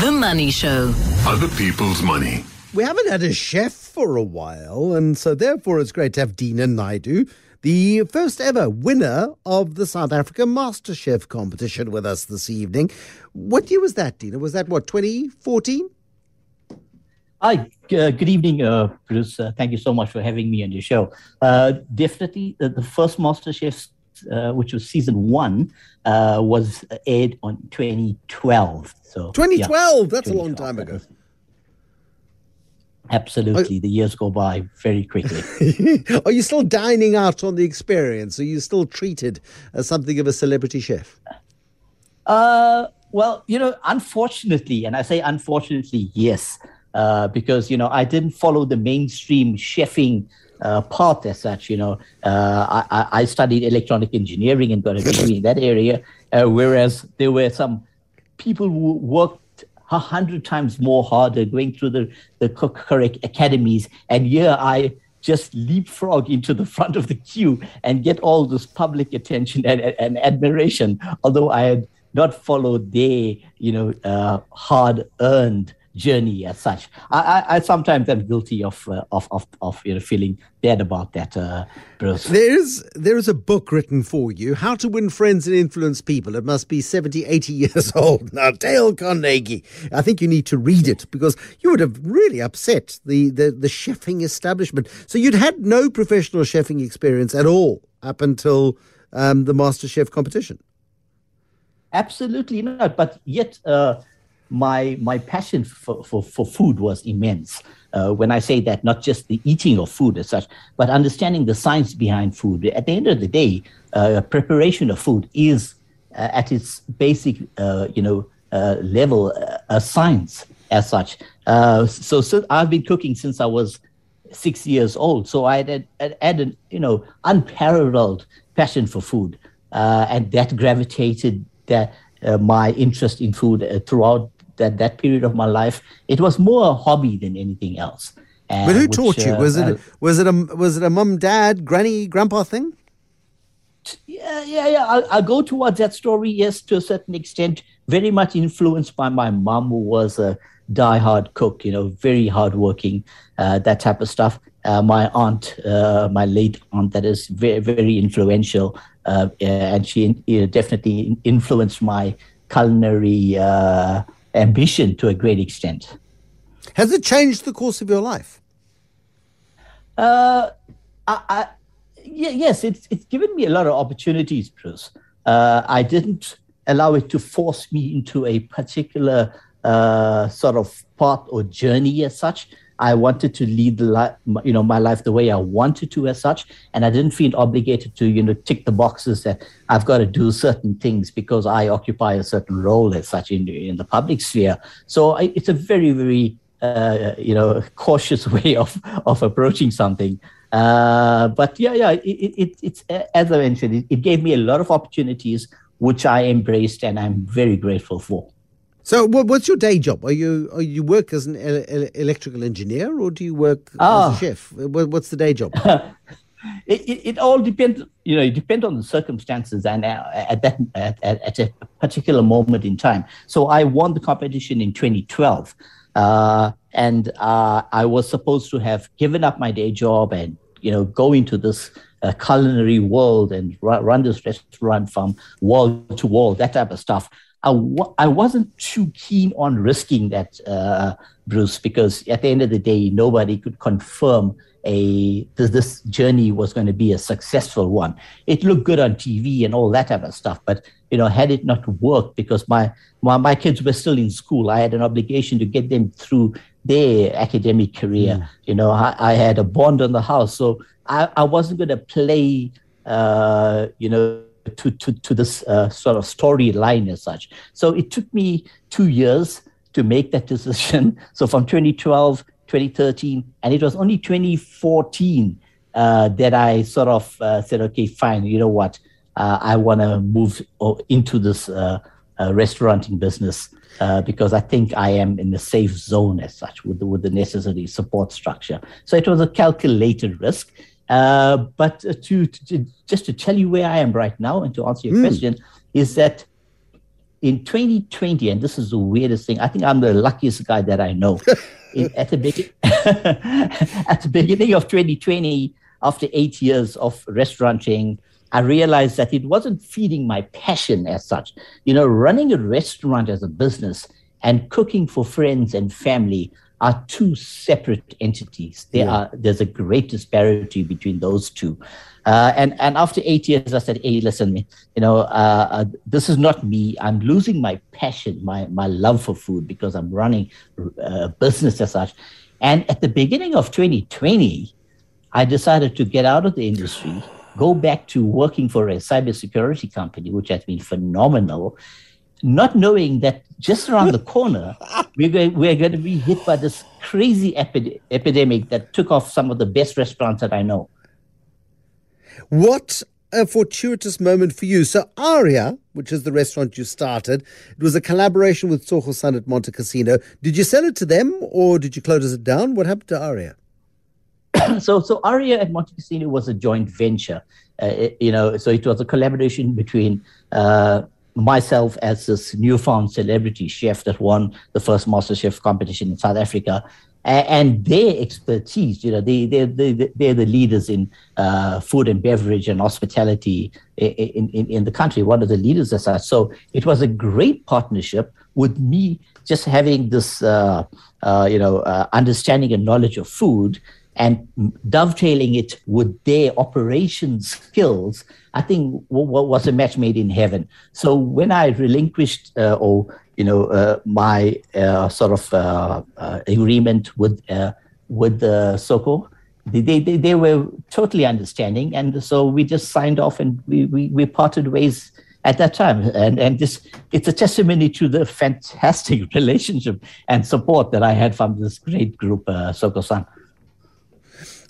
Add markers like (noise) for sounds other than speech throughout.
The Money Show. Other people's money. We haven't had a chef for a while, and so therefore it's great to have Deena Naidoo, the first ever winner of the South African MasterChef competition, with us this evening. What year was that, Deena? Was that what, 2014? Hi, uh, good evening, uh, Bruce. Uh, thank you so much for having me on your show. Uh, definitely, uh, the first MasterChef, uh, which was season one, was aired on 2012. So 2012, yeah, that's 2012. a long time ago. Absolutely. the years go by very quickly. (laughs) Are you still dining out on the experience? Are you still treated as something of a celebrity chef? Uh, well, you know, unfortunately, and I say unfortunately, yes, uh, because, you know, I didn't follow the mainstream chefing uh, path as such. You know, uh, I, I, studied electronic engineering and got a degree in that area, uh, whereas there were some people who worked a hundred times more harder going through the, the correct academies. And here I just leapfrog into the front of the queue and get all this public attention and, and admiration, although I had not followed their, you know, uh, hard-earned journey as such. I, I, I sometimes am guilty of, uh, of, of, of, you know, feeling bad about that, uh, Bruce. There is, there is a book written for you, How to Win Friends and Influence People. It must be 70, 80 (laughs) years old now. Dale Carnegie. I think you need to read it because you would have really upset the, the, the chefing establishment. So you'd had no professional chefing experience at all up until um, the Master Chef competition. Absolutely not. But yet, uh, my my passion for, for, for food was immense. Uh, when I say that, not just the eating of food as such, but understanding the science behind food. At the end of the day, uh, preparation of food is uh, at its basic, uh, you know, uh, level a science as such. Uh, so, so I've been cooking since I was six years old. So I had, had, had an you know unparalleled passion for food, and that gravitated that. my interest in food throughout that that period of my life, it was more a hobby than anything else. Uh, but who which, taught you? Was uh, it was it a was it a mum, dad, granny, grandpa thing? Yeah, yeah, yeah. I'll, I'll go towards that story. Yes, to a certain extent, very much influenced by my mom, who was a die-hard cook. You know, very hardworking, uh, that type of stuff. Uh, my aunt, uh, my late aunt, that is very, very influential, uh, and she you know, definitely influenced my culinary ambition to a great extent. Has it changed the course of your life? Uh, I, I, yeah, yes, it's, it's given me a lot of opportunities, Bruce. Uh, I didn't allow it to force me into a particular uh, sort of path or journey as such. I wanted to lead the life, you know, my life the way I wanted to as such, and I didn't feel obligated to, you know, tick the boxes that I've got to do certain things because I occupy a certain role as such in in the public sphere. So I, it's a very, very, uh, you know, cautious (laughs) way of of approaching something. Uh, but yeah, yeah, it, it, it's as I mentioned, it, it gave me a lot of opportunities which I embraced, and I'm very grateful for. So, what's your day job? Are you are you work as an electrical engineer, or do you work as a ah. chef? What's the day job? (laughs) it, it, it, all depends. You know, it depends on the circumstances and uh, at that at, at, a particular moment in time. So, I won the competition in 2012, uh, and uh, I was supposed to have given up my day job and you know go into this uh, culinary world and run this restaurant from wall to wall, that type of stuff. I w- I wasn't too keen on risking that, uh, Bruce, because at the end of the day, nobody could confirm a this, this journey was going to be a successful one. It looked good on TV and all that of stuff, but you know, had it not worked, because my my, my kids were still in school, I had an obligation to get them through their academic career. Mm. You know, I, I, had a bond on the house, so I, I wasn't going to play, uh, you know to, to, to this uh, sort of storyline as such. So it took me two years to make that decision. (laughs) So from 2012, 2013, and it was only 2014 uh, that I sort of uh, said, okay, fine, you know what? Uh, I want to move into this uh, uh, restauranting business because I think I am in the safe zone as such with the, with the necessary support structure. So it was a calculated risk. Uh, but to, to, just to tell you where I am right now and to answer your mm. question is that in 2020, and this is the weirdest thing. I think I'm the luckiest guy that I know. (laughs) in, at the be- (laughs) at the beginning of 2020, after eight years of restauranting, I realized that it wasn't feeding my passion as such. You know, running a restaurant as a business and cooking for friends and family are two separate entities. There yeah. are there's a great disparity between those two. Uh, and and after eight years, I said, "Hey, listen, you know, uh, uh, this is not me. I'm losing my passion, my my love for food because I'm running a business as such." And at the beginning of 2020, I decided to get out of the industry, go back to working for a cybersecurity company, which has been phenomenal, not knowing that just around the corner, (laughs) we're going, we're going to be hit by this crazy epi- epidemic that took off some of the best restaurants that I know. What a fortuitous moment for you. So, Aria, which is the restaurant you started, it was a collaboration with Tsogo Sun at Montecasino. Did you sell it to them or did you close it down? What happened to Aria? (clears throat) so, so Aria at Montecasino was a joint venture. Uh, it, you know, so it was a collaboration between uh, myself as this newfound celebrity chef that won the first Master Chef competition in South Africa, and their expertise. You know, they they they they're the leaders in uh, food and beverage and hospitality in, in in the country. One of the leaders as such. So it was a great partnership with me just having this uh, uh, you know uh, understanding and knowledge of food and dovetailing it with their operations skills, I think what was a match made in heaven. So when I relinquished uh, or you know uh, my uh, sort of uh, uh, agreement with uh, with the Tsogo, they, they they were totally understanding, and so we just signed off and we we, we parted ways at that time. And and this it's a testimony to the fantastic (laughs) relationship and support that I had from this great group, Tsogo Sun.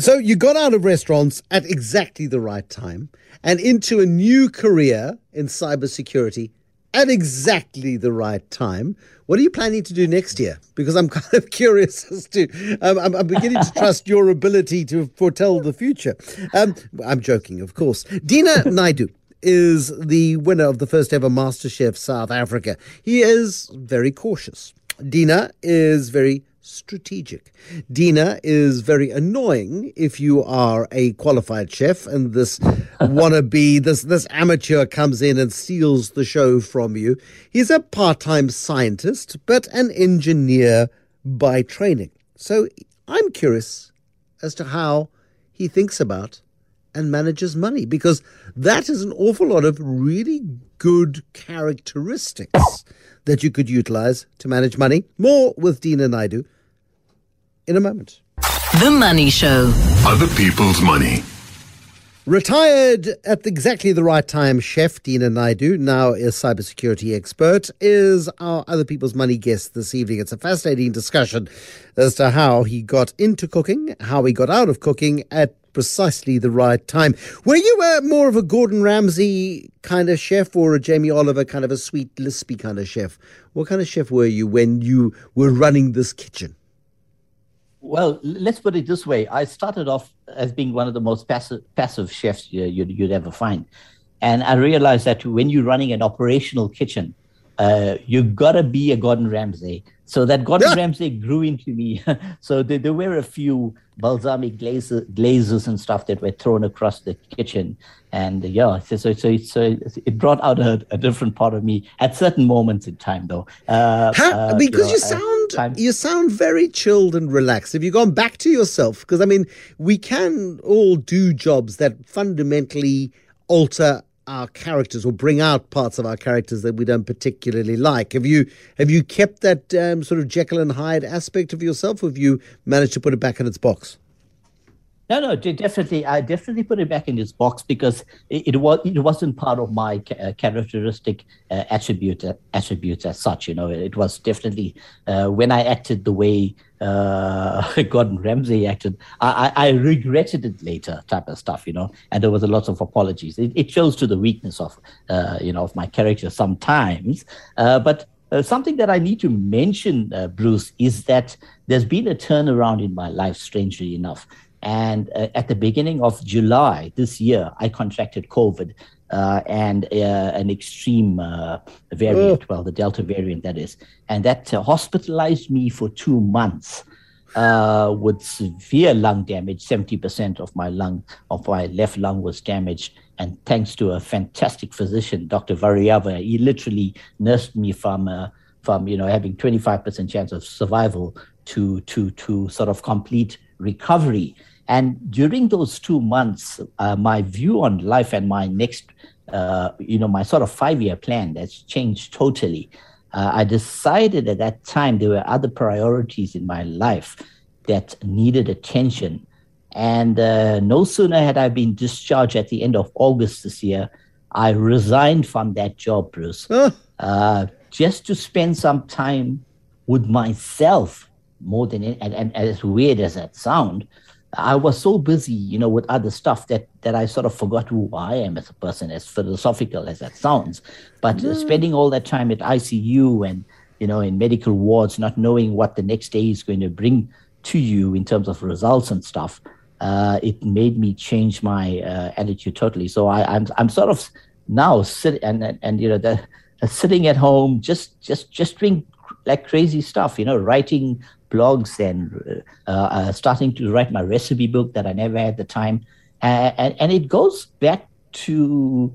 So you got out of restaurants at exactly the right time and into a new career in cybersecurity at exactly the right time. What are you planning to do next year? Because I'm (laughs) kind of curious as to, um, I'm, I'm, beginning to trust your ability to foretell the future. Um, I'm joking, of course. Deena Naidoo is the winner of the first ever MasterChef South Africa. He is very cautious. Deena is very strategic. Deena is very annoying if you are a qualified chef and this (laughs) wannabe, this this amateur comes in and steals the show from you. He's a part-time scientist, but an engineer by training. So I'm curious as to how he thinks about and manages money because that is an awful lot of really good characteristics that you could utilize to manage money. More with Deena Naidoo in a moment. The Money Show. Other people's money. Retired at exactly the right time, Chef Deena Naidoo, now a cybersecurity expert, is our Other People's Money guest this evening. It's a fascinating discussion as to how he got into cooking, how he got out of cooking at precisely the right time. Were you uh, more of a Gordon Ramsay kind of chef or a Jamie Oliver kind of a sweet, lispy kind of chef? What kind of chef were you when you were running this kitchen? Well, let's put it this way. I started off as being one of the most passive, passive chefs you'd, you'd ever find. And I realized that when you're running an operational kitchen, uh, you've got to be a Gordon Ramsay. So that Gordon (laughs) Ramsay grew into me. (laughs) so there, there, were a few balsamic glazes, glazes and stuff that were thrown across the kitchen. And uh, yeah, so, so, so, so, it brought out a, a, different part of me at certain moments in time, though. Uh, uh because you, know, you sound time. you sound very chilled and relaxed. Have you gone back to yourself? Because I mean, we can all do jobs that fundamentally alter our characters or bring out parts of our characters that we don't particularly like. Have you have you kept that um, sort of Jekyll and Hyde aspect of yourself, or have you managed to put it back in its box? No, no, definitely. I definitely put it back in its box because it, it was it wasn't part of my uh, characteristic uh, attribute uh, attributes as such. You know, it was definitely uh, when I acted the way uh, (laughs) Gordon Ramsay acted. I, I, regretted it later, type of stuff. You know, and there was a lot of apologies. It, it shows to the weakness of uh, you know of my character sometimes, but. Something that I need to mention, Bruce, is that there's been a turnaround in my life, strangely enough. And uh, at the beginning of July this year, I contracted COVID. uh, and uh, an extreme uh, variant, oh. well, the Delta variant, that is. And that uh, hospitalized me for two months uh, with severe lung damage. 70% of my lung, of my left lung was damaged. And thanks to a fantastic physician, Dr. Variava, he literally nursed me from, uh, from you know, having 25% chance of survival to, to, to sort of complete recovery. And during those two months, uh, my view on life and my next, uh, you know, my sort of five year plan has changed totally. Uh, I decided at that time there were other priorities in my life that needed attention. And uh, no sooner had I been discharged at the end of August this year, I resigned from that job, Bruce, uh, just to spend some time with myself more than and, and as weird as that sound, I was so busy, you know, with other stuff that that I sort of forgot who I am as a person, as philosophical as that sounds. But uh, spending all that time at ICU and you know in medical wards, not knowing what the next day is going to bring to you in terms of results and stuff, uh, it made me change my uh, attitude totally. So I, am I'm, I'm sort of now sitting and, and, and you know the uh, sitting at home, just just just doing like crazy stuff, you know, writing blogs and uh, uh, starting to write my recipe book that I never had the time. And, and, it goes back to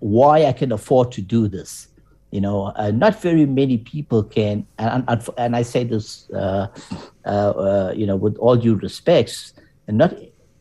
why I can afford to do this. You know, uh, not very many people can, and, and, and I say this, uh, uh, uh, you know, with all due respects, and not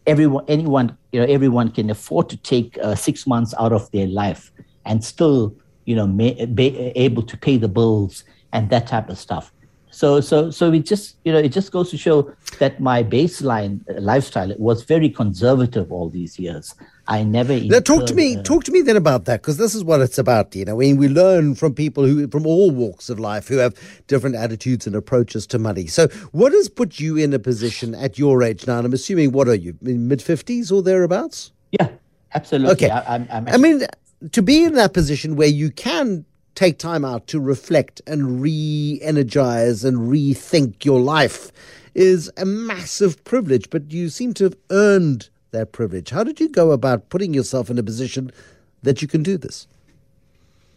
everyone, anyone, you know, everyone can afford to take six months out of their life and still, you know, may, be able to pay the bills and that type of stuff. So, so, so it just, you know, it just goes to show that my baseline lifestyle was very conservative all these years. I never. Now, talk to me. Uh, talk to me then about that, because this is what it's about. You know, when we learn from people who, from all walks of life, who have different attitudes and approaches to money. So, what has put you in a position at your age now? And I'm assuming, what are you, mid fifties or thereabouts? Yeah, absolutely. Okay. I, I'm, I'm actually- I mean, to be in that position where you can take time out to reflect and re energize and rethink your life is a massive privilege, but you seem to have earned that privilege. How did you go about putting yourself in a position that you can do this?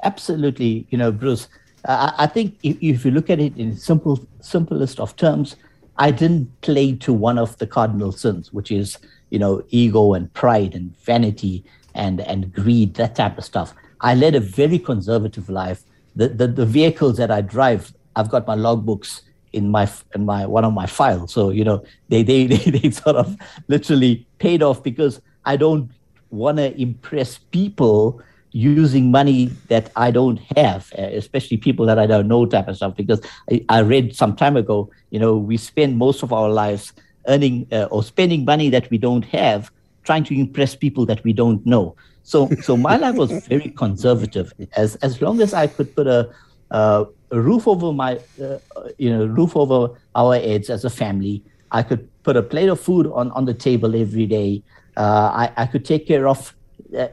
Absolutely. You know, Bruce, I, I think if, if, you look at it in simple, simplest of terms, I didn't play to one of the cardinal sins, which is, you know, ego and pride and vanity and, and greed, that type of stuff. I led a very conservative life. The, the, the vehicles that I drive, I've got my logbooks in my in my one of my files. So you know they they (laughs) they, they sort of literally paid off because I don't want to impress people using money that I don't have, uh, especially people that I don't know type of stuff. Because I, I read some time ago, you know, we spend most of our lives earning uh, or spending money that we don't have, trying to impress people that we don't know. So, so my life was very conservative. As as long as I could put a, a roof over my, uh, you know, roof over our heads as a family, I could put a plate of food on on the table every day. Uh, I I could take care of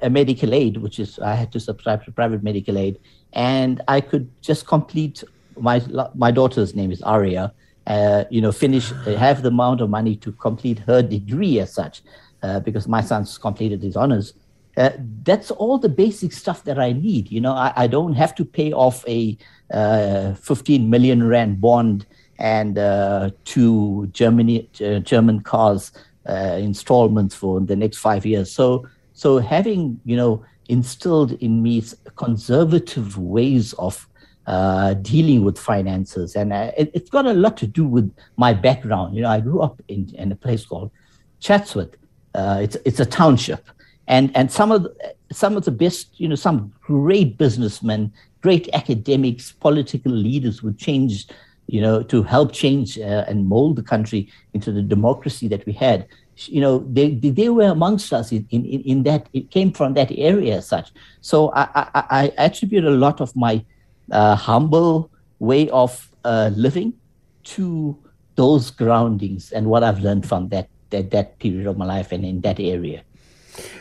a medical aid, which is I had to subscribe to private medical aid, and I could just complete my my daughter's name is Aria. Uh, you know, finish have the amount of money to complete her degree as such, uh, because my son's completed his honors uh, that's all the basic stuff that I need. You know, I, I don't have to pay off a uh, 15 million rand bond and uh, two Germany uh, German cars uh, installments for the next five years. So, so having you know instilled in me conservative ways of uh, dealing with finances, and it, has got a lot to do with my background. You know, I grew up in, in a place called Chatsworth. it's it's a township and and some of the, some of the best, you know, some great businessmen, great academics, political leaders who changed, you know, to help change uh, and mold the country into the democracy that we had. You know, they they were amongst us in, in, in that it came from that area as such. So I, I, I attribute a lot of my uh, humble way of uh, living to those groundings and what I've learned from that, that that period of my life and in that area.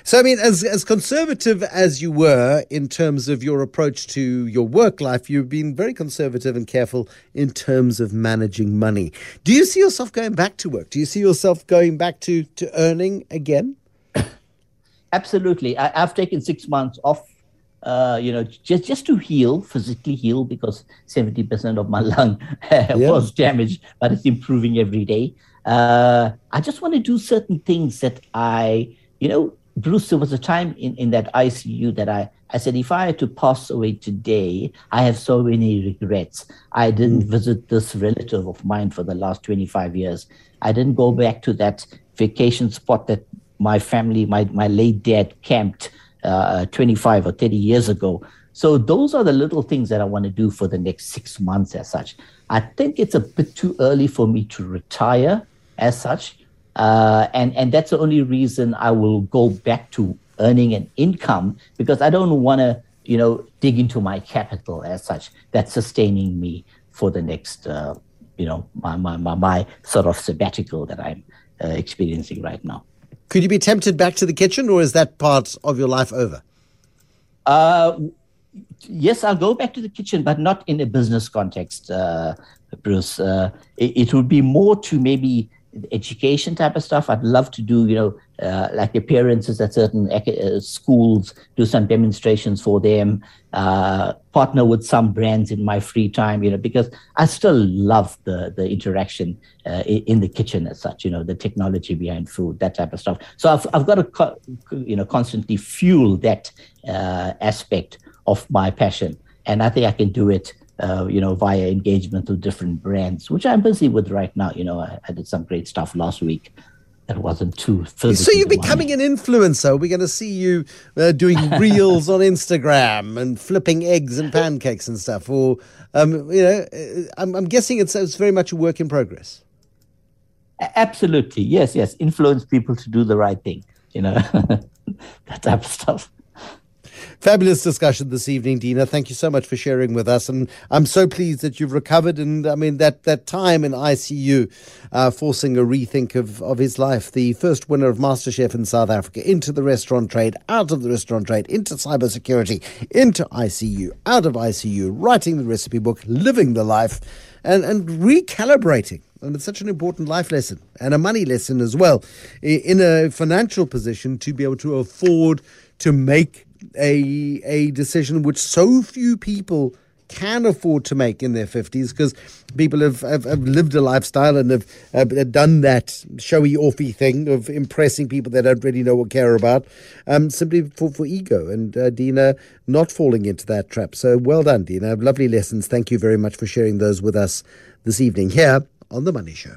So, I mean, as, as conservative as you were in terms of your approach to your work life, you've been very conservative and careful in terms of managing money. Do you see yourself going back to work? Do you see yourself going back to, to earning again? (coughs) absolutely. I, have taken six months off, uh, you know, just just to heal, physically heal, because seventy percent of my (laughs) lung yeah. was damaged, but it's improving every day. Uh, I just want to do certain things that I, you know, Bruce, there was a time in, in that ICU that I, I said, if I had to pass away today, I have so many regrets. I didn't mm. visit this relative of mine for the last 25 years. I didn't go back to that vacation spot that my family, my, my late dad camped uh, 25 or 30 years ago. So those are the little things that I want to do for the next six months as such. I think it's a bit too early for me to retire as such. Uh, and, and that's the only reason I will go back to earning an income because I don't want to, you know, dig into my capital as such that's sustaining me for the next, uh, you know, my, my, my, my, sort of sabbatical that I'm uh, experiencing right now. Could you be tempted back to the kitchen or is that part of your life over? Uh, yes, I'll go back to the kitchen, but not in a business context, uh, Bruce. Uh, it, it, would be more to maybe education type of stuff. I'd love to do, you know, uh, like appearances at certain uh, schools, do some demonstrations for them, uh, partner with some brands in my free time, you know, because I still love the the interaction uh, in the kitchen as such, you know, the technology behind food, that type of stuff. So I've I've got to, you know, constantly fuel that uh, aspect of my passion, and I think I can do it uh, you know, via engagement with different brands, which I'm busy with right now. You know, I, I did some great stuff last week that wasn't too So you're becoming an influencer. We're going to see you uh, doing (laughs) reels on Instagram and flipping eggs and pancakes and stuff. Or, um, you know, uh, I'm, I'm guessing it's, it's very much a work in progress. Absolutely. Yes, yes. Influence people to do the right thing, you know, (laughs) that type of stuff. Fabulous discussion this evening, Deena. Thank you so much for sharing with us. And I'm so pleased that you've recovered. And I mean, that, that time in ICU, uh, forcing a rethink of, of his life. The first winner of MasterChef in South Africa, into the restaurant trade, out of the restaurant trade, into cybersecurity, into ICU, out of ICU, writing the recipe book, living the life, and, and recalibrating and it's such an important life lesson and a money lesson as well in a financial position to be able to afford to make a a decision which so few people can afford to make in their 50s because people have, have, have, lived a lifestyle and have, have, done that showy offy thing of impressing people they don't really know or care about um, simply for, for ego. And uh, Deena not falling into that trap. So well done, Deena. Lovely lessons. Thank you very much for sharing those with us this evening here on The Money Show.